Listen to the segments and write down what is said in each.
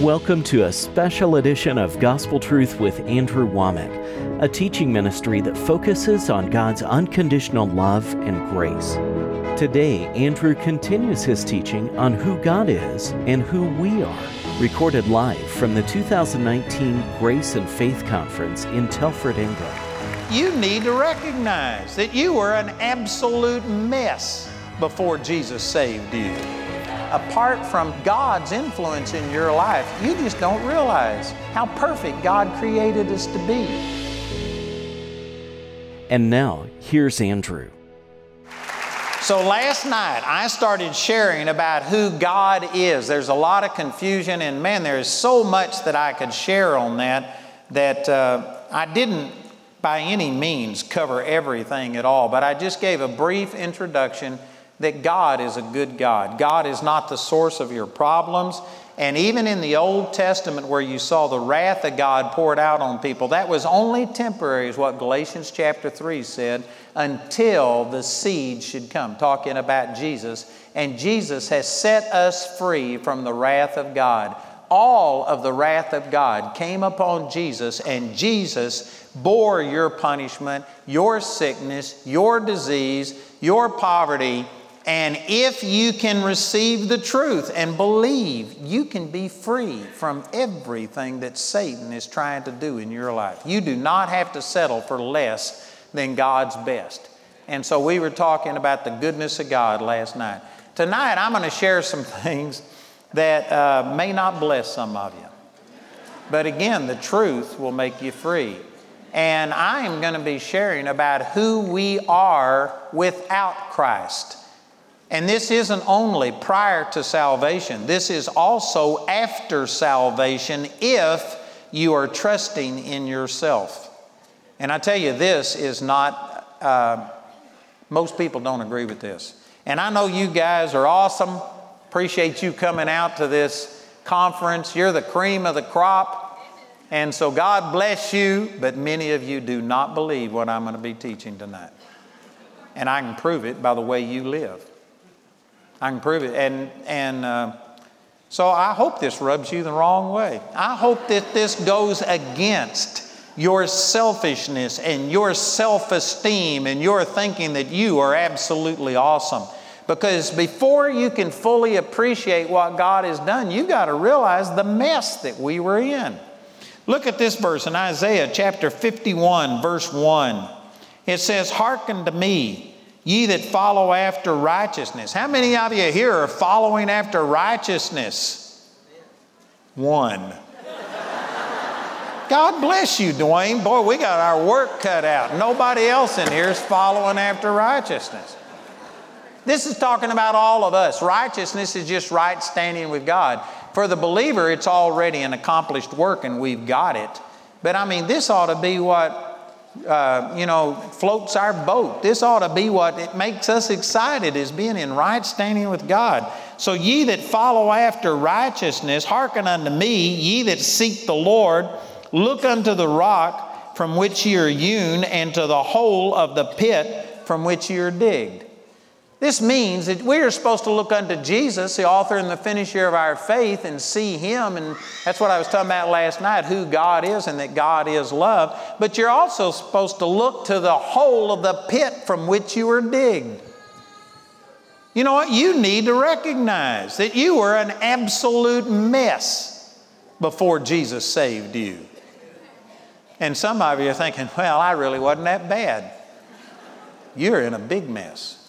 Welcome to a special edition of Gospel Truth with Andrew Wommack, a teaching ministry that focuses on God's unconditional love and grace. Today, Andrew continues his teaching on who God is and who we are, recorded live from the 2019 Grace and Faith Conference in Telford, England. You need to recognize that you were an absolute mess before Jesus saved you apart from God's influence in your life, you just don't realize how perfect God created us to be. And now, here's Andrew. So last night I started sharing about who God is. There's a lot of confusion, and man, there's so much that I could share on that that uh, I didn't by any means cover everything at all, but I just gave a brief introduction that God is a good God. God is not the source of your problems. And even in the Old Testament, where you saw the wrath of God poured out on people, that was only temporary, is what Galatians chapter 3 said, until the seed should come, talking about Jesus. And Jesus has set us free from the wrath of God. All of the wrath of God came upon Jesus, and Jesus bore your punishment, your sickness, your disease, your poverty and if you can receive the truth and believe, you can be free from everything that Satan is trying to do in your life. You do not have to settle for less than God's best. And so we were talking about the goodness of God last night. Tonight, I'm going to share some things that uh, may not bless some of you. But again, the truth will make you free. And I am going to be sharing about who we are without Christ. And this isn't only prior to salvation, this is also after salvation if you are trusting in yourself. And I tell you, this is not, uh, most people don't agree with this. And I know you guys are awesome. Appreciate you coming out to this conference. You're the cream of the crop. And so God bless you, but many of you do not believe what I'm going to be teaching tonight. And I can prove it by the way you live. I can prove it. And, and uh, so I hope this rubs you the wrong way. I hope that this goes against your selfishness and your self esteem and your thinking that you are absolutely awesome. Because before you can fully appreciate what God has done, you got to realize the mess that we were in. Look at this verse in Isaiah chapter 51, verse 1. It says, Hearken to me Ye that follow after righteousness. How many of you here are following after righteousness? One. God bless you, Duane. Boy, we got our work cut out. Nobody else in here is following after righteousness. This is talking about all of us. Righteousness is just right standing with God. For the believer, it's already an accomplished work and we've got it. But I mean, this ought to be what uh, you know, floats our boat. This ought to be what it makes us excited is being in right standing with God. So ye that follow after righteousness, hearken unto me, ye that seek the Lord, look unto the rock from which ye are hewn, and to the hole of the pit from which ye are digged. This means that we are supposed to look unto Jesus, the author and the finisher of our faith, and see Him. And that's what I was talking about last night who God is and that God is love. But you're also supposed to look to the hole of the pit from which you were digged. You know what? You need to recognize that you were an absolute mess before Jesus saved you. And some of you are thinking, well, I really wasn't that bad. You're in a big mess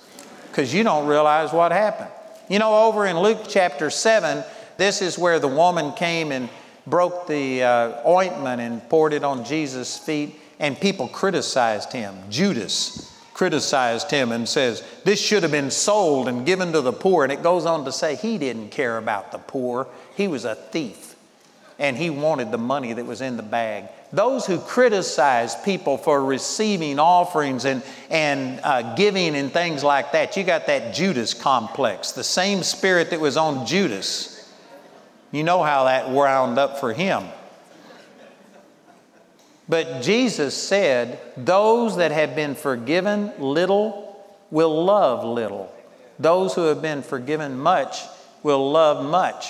because you don't realize what happened. You know, over in Luke chapter 7, this is where the woman came and broke the uh, ointment and poured it on Jesus' feet, and people criticized him. Judas criticized him and says, This should have been sold and given to the poor. And it goes on to say he didn't care about the poor, he was a thief and he wanted the money that was in the bag. Those who criticize people for receiving offerings and, and uh, giving and things like that, you got that Judas complex, the same spirit that was on Judas. You know how that wound up for him. But Jesus said, Those that have been forgiven little will love little. Those who have been forgiven much will love much.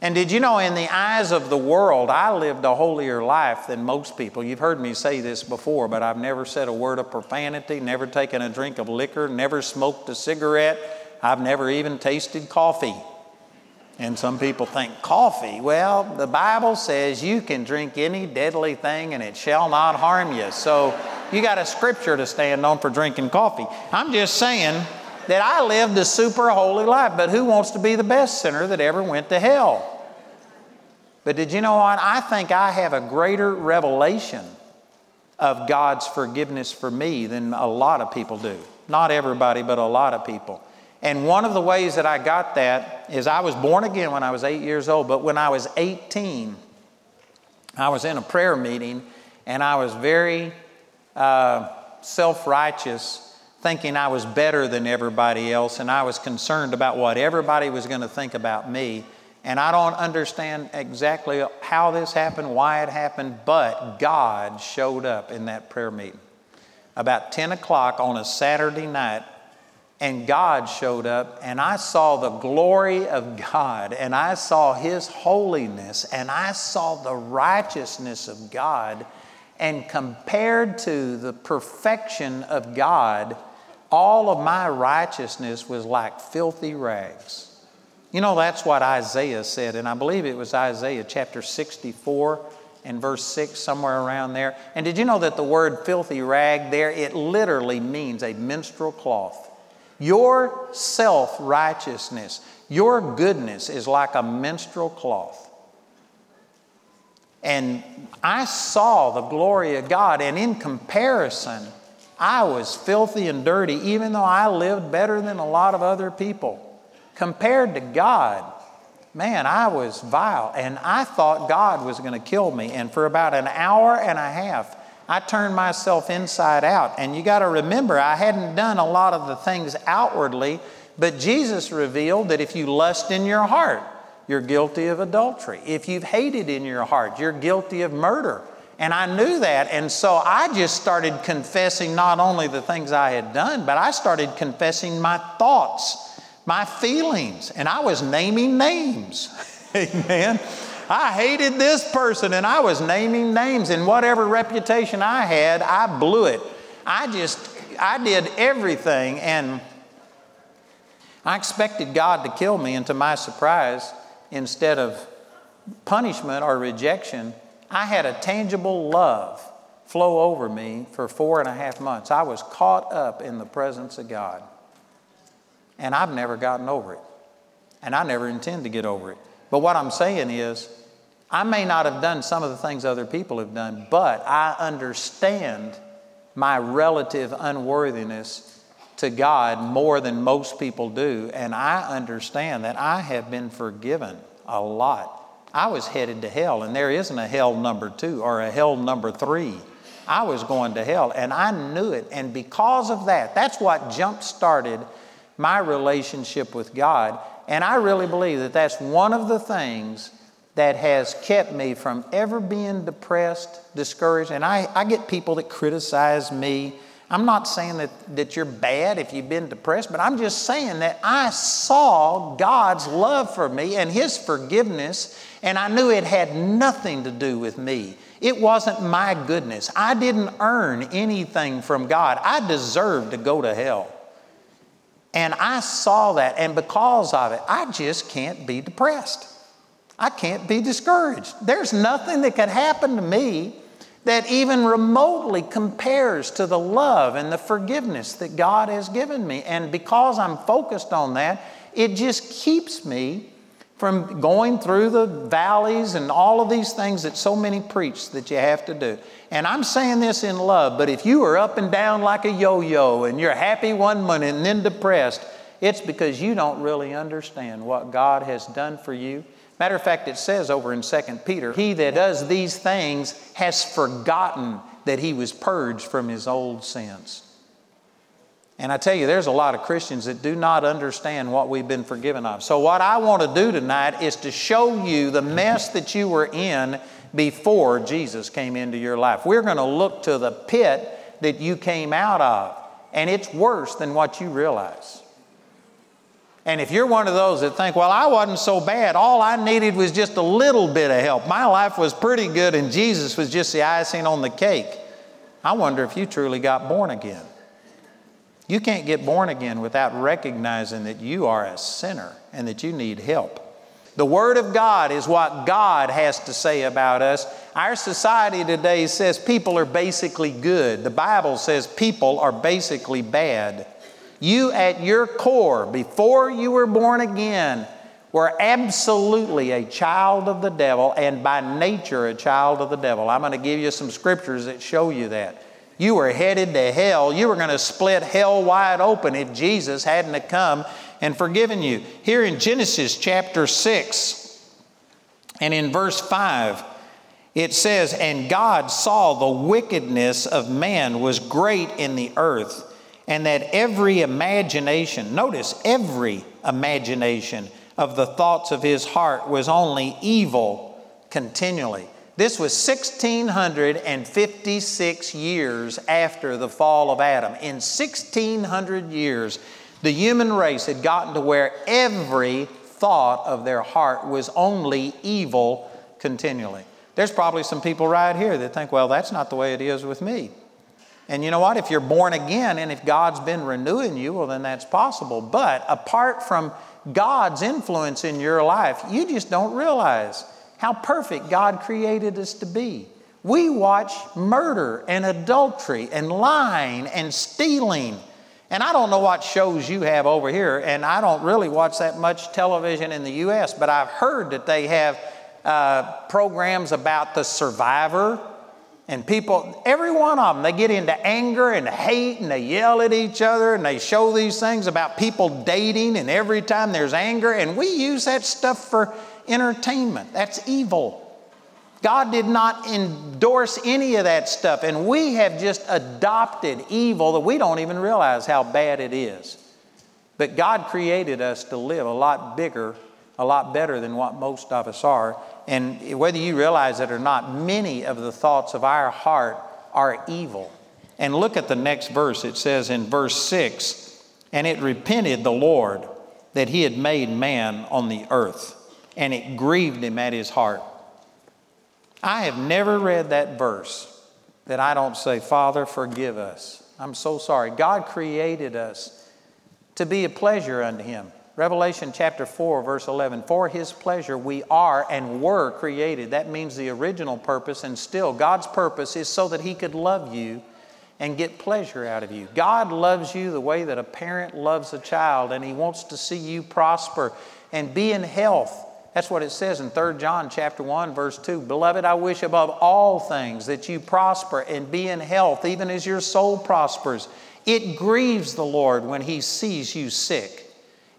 And did you know, in the eyes of the world, I lived a holier life than most people. You've heard me say this before, but I've never said a word of profanity, never taken a drink of liquor, never smoked a cigarette. I've never even tasted coffee. And some people think, coffee? Well, the Bible says you can drink any deadly thing and it shall not harm you. So you got a scripture to stand on for drinking coffee. I'm just saying, that I lived a super holy life, but who wants to be the best sinner that ever went to hell? But did you know what? I think I have a greater revelation of God's forgiveness for me than a lot of people do. Not everybody, but a lot of people. And one of the ways that I got that is I was born again when I was eight years old, but when I was 18, I was in a prayer meeting and I was very uh, self righteous thinking I was better than everybody else, and I was concerned about what everybody was going to think about me. And I don't understand exactly how this happened, why it happened, but God showed up in that prayer meeting about 10 o'clock on a Saturday night. And God showed up, and I saw the glory of God, and I saw His holiness, and I saw the righteousness of God. And compared to the perfection of God, all of my righteousness was like filthy rags. You know, that's what Isaiah said, and I believe it was Isaiah chapter 64 and verse 6, somewhere around there. And did you know that the word filthy rag there, it literally means a menstrual cloth? Your self righteousness, your goodness is like a menstrual cloth. And I saw the glory of God, and in comparison, I was filthy and dirty, even though I lived better than a lot of other people. Compared to God, man, I was vile. And I thought God was going to kill me. And for about an hour and a half, I turned myself inside out. And you got to remember, I hadn't done a lot of the things outwardly, but Jesus revealed that if you lust in your heart, you're guilty of adultery. If you've hated in your heart, you're guilty of murder. And I knew that. And so I just started confessing not only the things I had done, but I started confessing my thoughts, my feelings. And I was naming names. Amen. I hated this person and I was naming names. And whatever reputation I had, I blew it. I just, I did everything. And I expected God to kill me. And to my surprise, instead of punishment or rejection, I had a tangible love flow over me for four and a half months. I was caught up in the presence of God. And I've never gotten over it. And I never intend to get over it. But what I'm saying is, I may not have done some of the things other people have done, but I understand my relative unworthiness to God more than most people do. And I understand that I have been forgiven a lot I was headed to hell, and there isn't a hell number two or a hell number three. I was going to hell, and I knew it. And because of that, that's what jump started my relationship with God. And I really believe that that's one of the things that has kept me from ever being depressed, discouraged. And I, I get people that criticize me. I'm not saying that, that you're bad if you've been depressed, but I'm just saying that I saw God's love for me and His forgiveness and I knew it had nothing to do with me. It wasn't my goodness. I didn't earn anything from God. I deserved to go to hell. And I saw that, and because of it, I just can't be depressed. I can't be discouraged. There's nothing that could happen to me that even remotely compares to the love and the forgiveness that God has given me. And because I'm focused on that, it just keeps me from going through the valleys and all of these things that so many preach that you have to do. And I'm saying this in love, but if you are up and down like a yo yo and you're happy one minute and then depressed, it's because you don't really understand what God has done for you. Matter of fact, it says over in 2 Peter, He that does these things has forgotten that he was purged from his old sins. And I tell you, there's a lot of Christians that do not understand what we've been forgiven of. So, what I want to do tonight is to show you the mess that you were in before Jesus came into your life. We're going to look to the pit that you came out of, and it's worse than what you realize. And if you're one of those that think, well, I wasn't so bad, all I needed was just a little bit of help, my life was pretty good, and Jesus was just the icing on the cake, I wonder if you truly got born again. You can't get born again without recognizing that you are a sinner and that you need help. The Word of God is what God has to say about us. Our society today says people are basically good. The Bible says people are basically bad. You, at your core, before you were born again, were absolutely a child of the devil and by nature a child of the devil. I'm going to give you some scriptures that show you that. You were headed to hell. You were going to split hell wide open if Jesus hadn't come and forgiven you. Here in Genesis chapter 6 and in verse 5, it says, And God saw the wickedness of man was great in the earth, and that every imagination, notice, every imagination of the thoughts of his heart was only evil continually. This was 1656 years after the fall of Adam. In 1600 years, the human race had gotten to where every thought of their heart was only evil continually. There's probably some people right here that think, well, that's not the way it is with me. And you know what? If you're born again and if God's been renewing you, well, then that's possible. But apart from God's influence in your life, you just don't realize how perfect God created us to be. We watch murder and adultery and lying and stealing. And I don't know what shows you have over here, and I don't really watch that much television in the U.S., but I've heard that they have uh, programs about the survivor. And people, every one of them, they get into anger and hate and they yell at each other and they show these things about people dating, and every time there's anger, and we use that stuff for entertainment. That's evil. God did not endorse any of that stuff, and we have just adopted evil that we don't even realize how bad it is. But God created us to live a lot bigger, a lot better than what most of us are. And whether you realize it or not, many of the thoughts of our heart are evil. And look at the next verse. It says in verse 6 And it repented the Lord that he had made man on the earth and it grieved him at his heart. I have never read that verse that I don't say, Father, forgive us. I'm so sorry. God created us to be a pleasure unto him. Revelation chapter 4, verse 11 For his pleasure we are and were created. That means the original purpose, and still God's purpose is so that he could love you and get pleasure out of you. God loves you the way that a parent loves a child, and he wants to see you prosper and be in health that's what it says in 3 John chapter 1 verse 2. Beloved, I wish above all things that you prosper and be in health even as your soul prospers. It grieves the Lord when he sees you sick.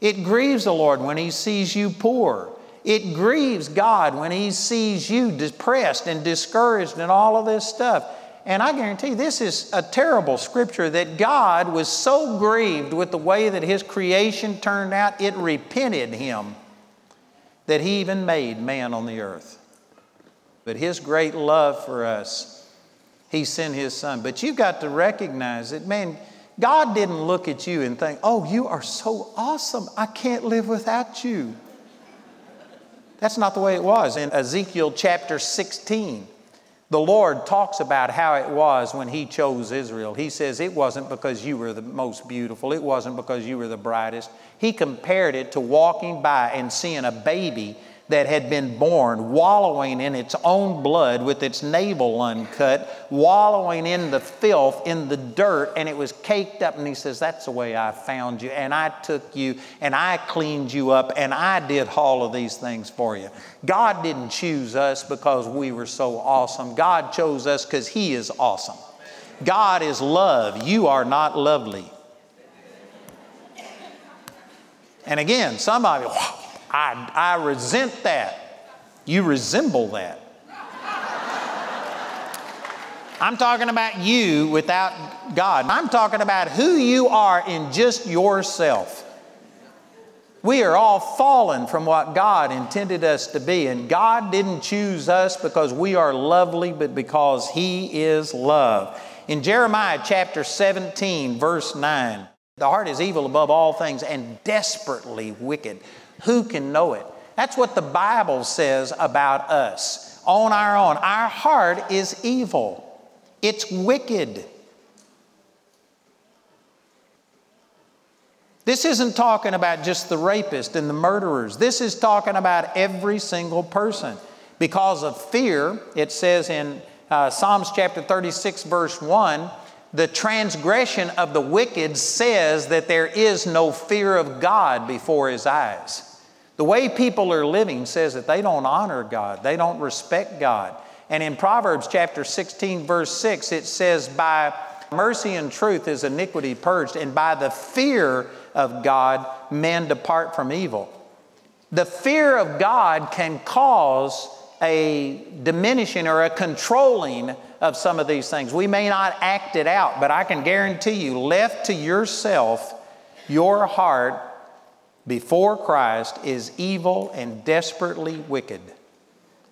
It grieves the Lord when he sees you poor. It grieves God when he sees you depressed and discouraged and all of this stuff. And I guarantee you, this is a terrible scripture that God was so grieved with the way that his creation turned out, it repented him that He even made man on the earth. But His great love for us, He sent His Son. But you've got to recognize that, man, God didn't look at you and think, oh, you are so awesome. I can't live without you. That's not the way it was. In Ezekiel chapter 16, the Lord talks about how it was when He chose Israel. He says, It wasn't because you were the most beautiful, it wasn't because you were the brightest. He compared it to walking by and seeing a baby that had been born, wallowing in its own blood with its navel uncut, wallowing in the filth, in the dirt, and it was caked up. And he says, That's the way I found you, and I took you, and I cleaned you up, and I did all of these things for you. God didn't choose us because we were so awesome. God chose us because He is awesome. God is love. You are not lovely. And again, somebody, I, I resent that. You resemble that. I'm talking about you without God. I'm talking about who you are in just yourself. We are all fallen from what God intended us to be, and God didn't choose us because we are lovely, but because He is love. In Jeremiah chapter 17, verse 9, The heart is evil above all things and desperately wicked. Who can know it? That's what the Bible says about us on our own. Our heart is evil, it's wicked. This isn't talking about just the rapist and the murderers. This is talking about every single person. Because of fear, it says in uh, Psalms chapter 36, verse 1, the transgression of the wicked says that there is no fear of God before his eyes. The way people are living says that they don't honor God, they don't respect God. And in Proverbs chapter 16, verse 6, it says, By mercy and truth is iniquity purged, and by the fear of God men depart from evil. The fear of God can cause a diminishing or a controlling of some of these things. We may not act it out, but I can guarantee you, left to yourself, your heart before Christ is evil and desperately wicked.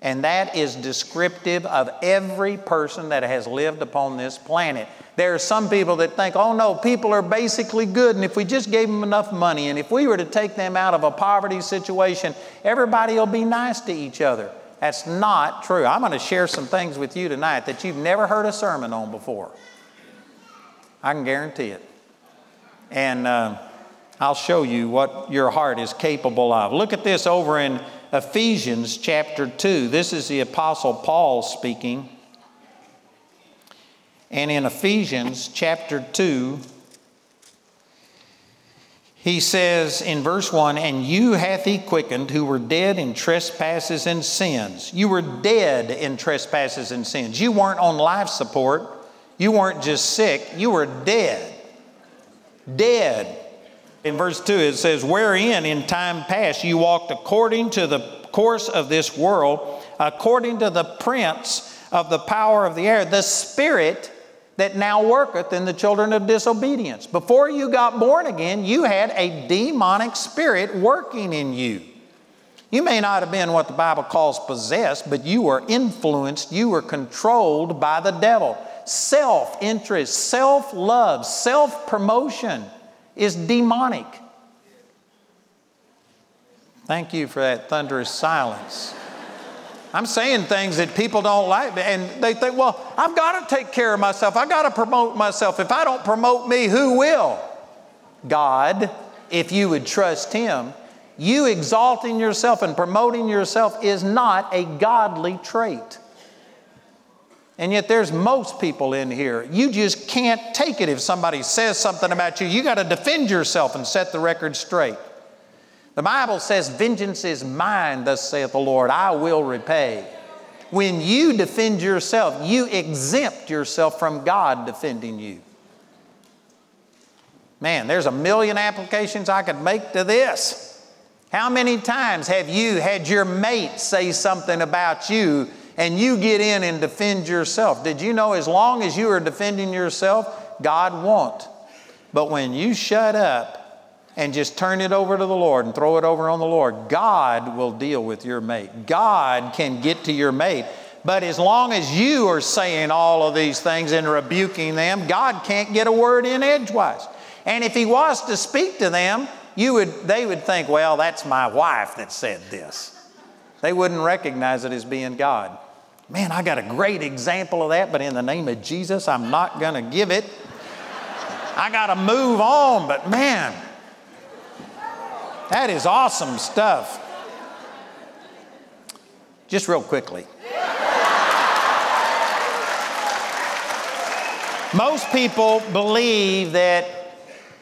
And that is descriptive of every person that has lived upon this planet. There are some people that think, oh no, people are basically good, and if we just gave them enough money, and if we were to take them out of a poverty situation, everybody will be nice to each other. That's not true. I'm going to share some things with you tonight that you've never heard a sermon on before. I can guarantee it. And uh, I'll show you what your heart is capable of. Look at this over in Ephesians chapter 2. This is the Apostle Paul speaking. And in Ephesians chapter 2, he says in verse 1 And you hath he quickened who were dead in trespasses and sins. You were dead in trespasses and sins. You weren't on life support. You weren't just sick. You were dead. Dead. In verse 2, it says, Wherein in time past you walked according to the course of this world, according to the prince of the power of the air, the spirit that now worketh in the children of disobedience. Before you got born again, you had a demonic spirit working in you. You may not have been what the Bible calls possessed, but you were influenced, you were controlled by the devil. Self interest, self love, self promotion is demonic. Thank you for that thunderous silence. I'm saying things that people don't like, and they think, well, I've got to take care of myself. I've got to promote myself. If I don't promote me, who will? God, if you would trust Him. You exalting yourself and promoting yourself is not a godly trait. And yet, there's most people in here. You just can't take it if somebody says something about you. You got to defend yourself and set the record straight. The Bible says, Vengeance is mine, thus saith the Lord, I will repay. When you defend yourself, you exempt yourself from God defending you. Man, there's a million applications I could make to this. How many times have you had your mate say something about you and you get in and defend yourself? Did you know as long as you are defending yourself, God won't? But when you shut up and just turn it over to the Lord and throw it over on the Lord. God will deal with your mate. God can get to your mate. But as long as you are saying all of these things and rebuking them, God can't get a word in edgewise. And if He was to speak to them, you would, they would think, well, that's my wife that said this. They wouldn't recognize it as being God. Man, I got a great example of that, but in the name of Jesus, I'm not going to give it. I got to move on, but man, that is awesome stuff. Just real quickly. Most people believe that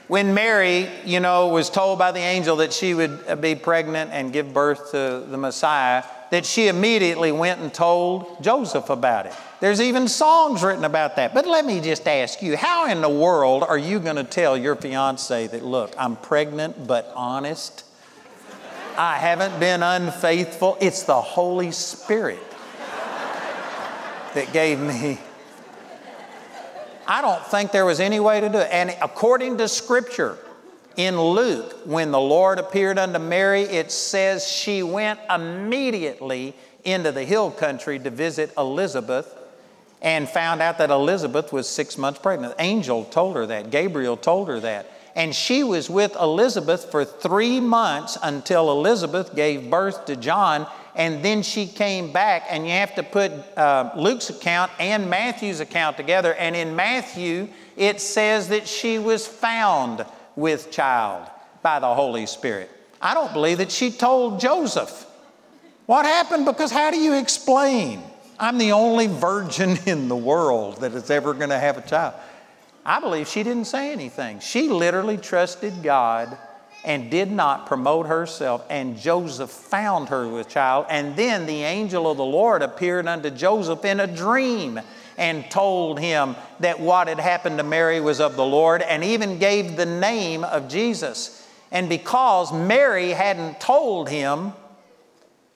when Mary, you know, was told by the angel that she would be pregnant and give birth to the Messiah, that she immediately went and told Joseph about it. There's even songs written about that. But let me just ask you how in the world are you going to tell your fiance that, look, I'm pregnant but honest? I haven't been unfaithful. It's the Holy Spirit that gave me. I don't think there was any way to do it. And according to Scripture, in Luke, when the Lord appeared unto Mary, it says she went immediately into the hill country to visit Elizabeth and found out that Elizabeth was six months pregnant. The angel told her that, Gabriel told her that. and she was with Elizabeth for three months until Elizabeth gave birth to John, and then she came back. And you have to put uh, Luke's account and Matthew's account together. And in Matthew, it says that she was found with child by the Holy Spirit. I don't believe that she told Joseph. What happened? Because how do you explain? I'm the only virgin in the world that is ever going to have a child. I believe she didn't say anything. She literally trusted God and did not promote herself. And Joseph found her with child. And then the angel of the Lord appeared unto Joseph in a dream and told him that what had happened to Mary was of the Lord and even gave the name of Jesus. And because Mary hadn't told him,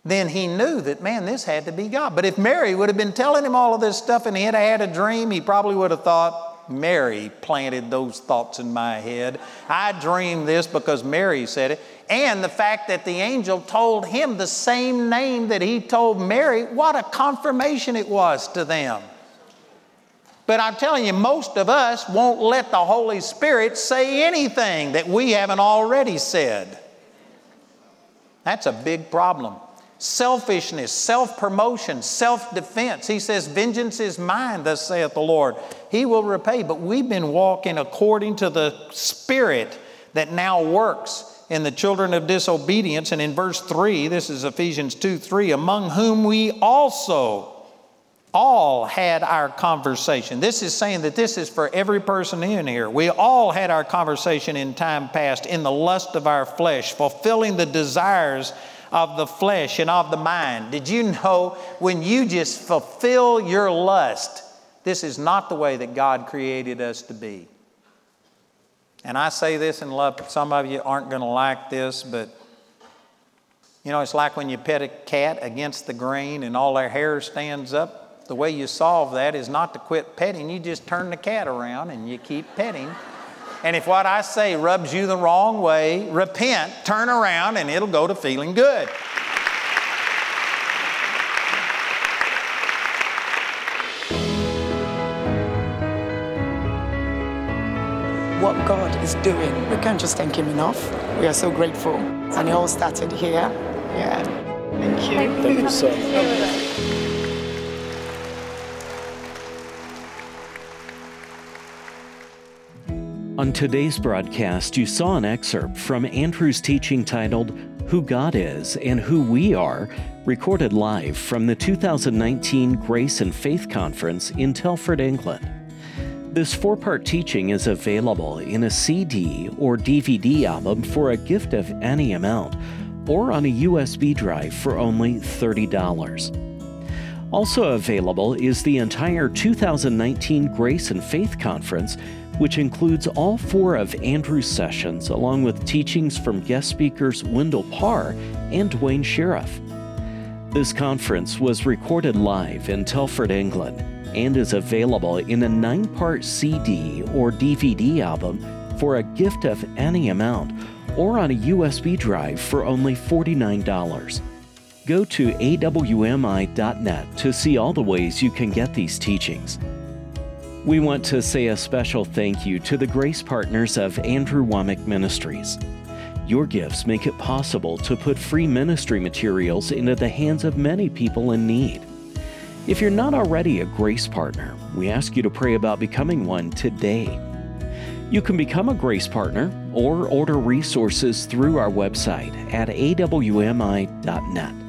then he knew that, man, this had to be God. But if Mary would have been telling him all of this stuff and he had had a dream, he probably would have thought, Mary planted those thoughts in my head. I dreamed this because Mary said it. And the fact that the angel told him the same name that he told Mary, what a confirmation it was to them. But I'm telling you, most of us won't let the Holy Spirit say anything that we haven't already said. That's a big problem selfishness, self promotion, self defense. He says, Vengeance is mine, thus saith the Lord. He will repay. But we've been walking according to the Spirit that now works in the children of disobedience. And in verse 3, this is Ephesians 2 3, among whom we also all had our conversation. This is saying that this is for every person in here. We all had our conversation in time past in the lust of our flesh, fulfilling the desires of the flesh and of the mind. Did you know when you just fulfill your lust, this is not the way that God created us to be? And I say this in love, some of you aren't going to like this, but you know, it's like when you pet a cat against the grain and all their hair stands up. The way you solve that is not to quit petting, you just turn the cat around and you keep petting. And if what I say rubs you the wrong way, repent, turn around, and it'll go to feeling good. What God is doing, we can't just thank Him enough. We are so grateful. And it all started here. Yeah. Thank you. Thank you so On today's broadcast, you saw an excerpt from Andrew's teaching titled Who God Is and Who We Are, recorded live from the 2019 Grace and Faith Conference in Telford, England. This four part teaching is available in a CD or DVD album for a gift of any amount, or on a USB drive for only $30. Also available is the entire 2019 Grace and Faith Conference which includes all four of Andrew's sessions, along with teachings from guest speakers Wendell Parr and Duane Sheriff. This conference was recorded live in Telford, England, and is available in a nine part CD or DVD album for a gift of any amount or on a USB drive for only $49. Go to awmi.net to see all the ways you can get these teachings. We want to say a special thank you to the grace partners of Andrew Wommack Ministries. Your gifts make it possible to put free ministry materials into the hands of many people in need. If you're not already a grace partner, we ask you to pray about becoming one today. You can become a grace partner or order resources through our website at awmi.net.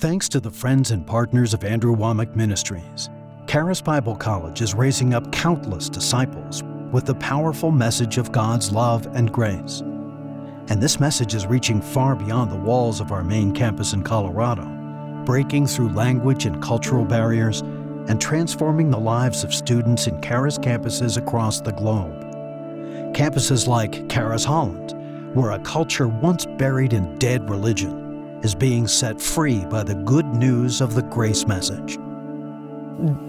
Thanks to the friends and partners of Andrew Wommack Ministries, Charis Bible College is raising up countless disciples with the powerful message of God's love and grace. And this message is reaching far beyond the walls of our main campus in Colorado, breaking through language and cultural barriers and transforming the lives of students in Charis campuses across the globe. Campuses like Charis Holland, where a culture once buried in dead religion is being set free by the good news of the grace message.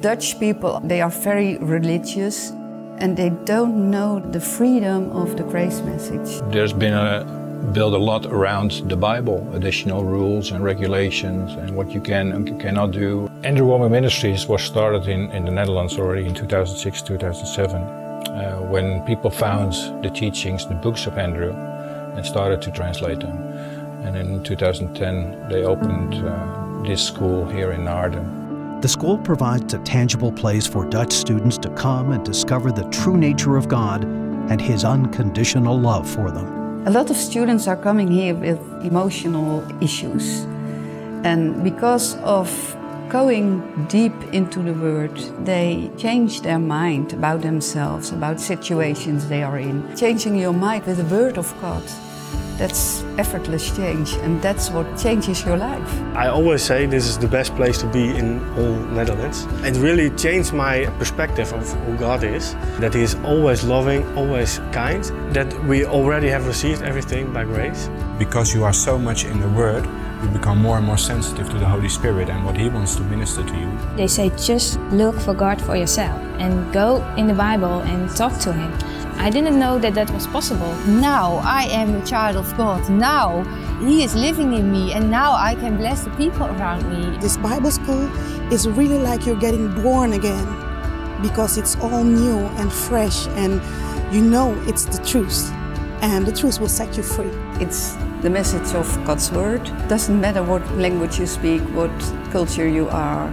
Dutch people, they are very religious and they don't know the freedom of the grace message. There's been a built a lot around the Bible, additional rules and regulations and what you can and cannot do. Andrew Wommack Ministries was started in, in the Netherlands already in 2006, 2007, uh, when people found the teachings, the books of Andrew, and started to translate them. And in 2010, they opened uh, this school here in Naarden. The school provides a tangible place for Dutch students to come and discover the true nature of God and His unconditional love for them. A lot of students are coming here with emotional issues. And because of going deep into the Word, they change their mind about themselves, about situations they are in. Changing your mind with the Word of God that's effortless change, and that's what changes your life. I always say this is the best place to be in all Netherlands. It really changed my perspective of who God is, that He is always loving, always kind, that we already have received everything by grace. Because you are so much in the Word, you become more and more sensitive to the Holy Spirit and what He wants to minister to you. They say just look for God for yourself and go in the Bible and talk to Him. I didn't know that that was possible. Now I am a child of God. Now He is living in me, and now I can bless the people around me. This Bible school is really like you're getting born again because it's all new and fresh, and you know it's the truth, and the truth will set you free. It's the message of God's Word. Doesn't matter what language you speak, what culture you are,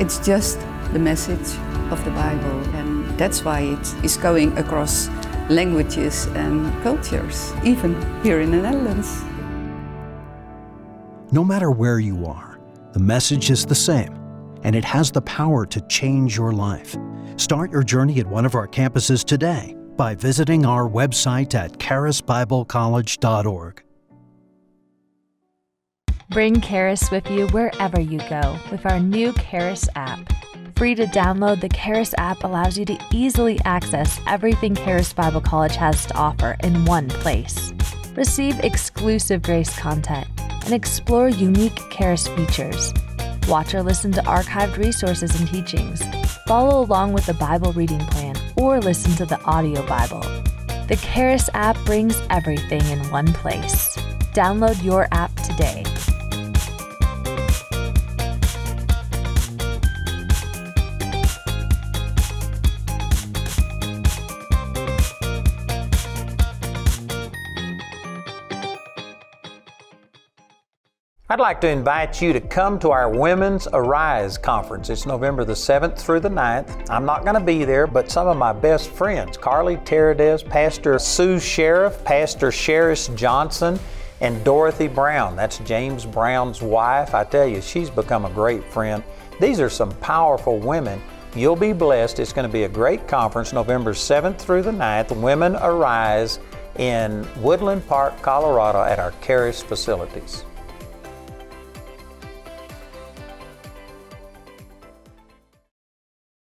it's just the message of the Bible. And that's why it is going across languages and cultures, even here in the Netherlands. No matter where you are, the message is the same, and it has the power to change your life. Start your journey at one of our campuses today by visiting our website at charisbiblecollege.org. Bring Charis with you wherever you go with our new Charis app. Free to download, the Charis app allows you to easily access everything Charis Bible College has to offer in one place. Receive exclusive grace content and explore unique Charis features. Watch or listen to archived resources and teachings. Follow along with the Bible reading plan or listen to the audio Bible. The Charis app brings everything in one place. Download your app today. I'd like to invite you to come to our Women's Arise conference. It's November the 7th through the 9th. I'm not going to be there, but some of my best friends, Carlie Terradez, Pastor Sue Sheriff, Pastor Sheris Johnson, and Dorothy Brown. That's James Brown's wife. I tell you, she's become a great friend. These are some powerful women. You'll be blessed. It's going to be a great conference, November 7th through the 9th. Women Arise in Woodland Park, Colorado at our Charis facilities.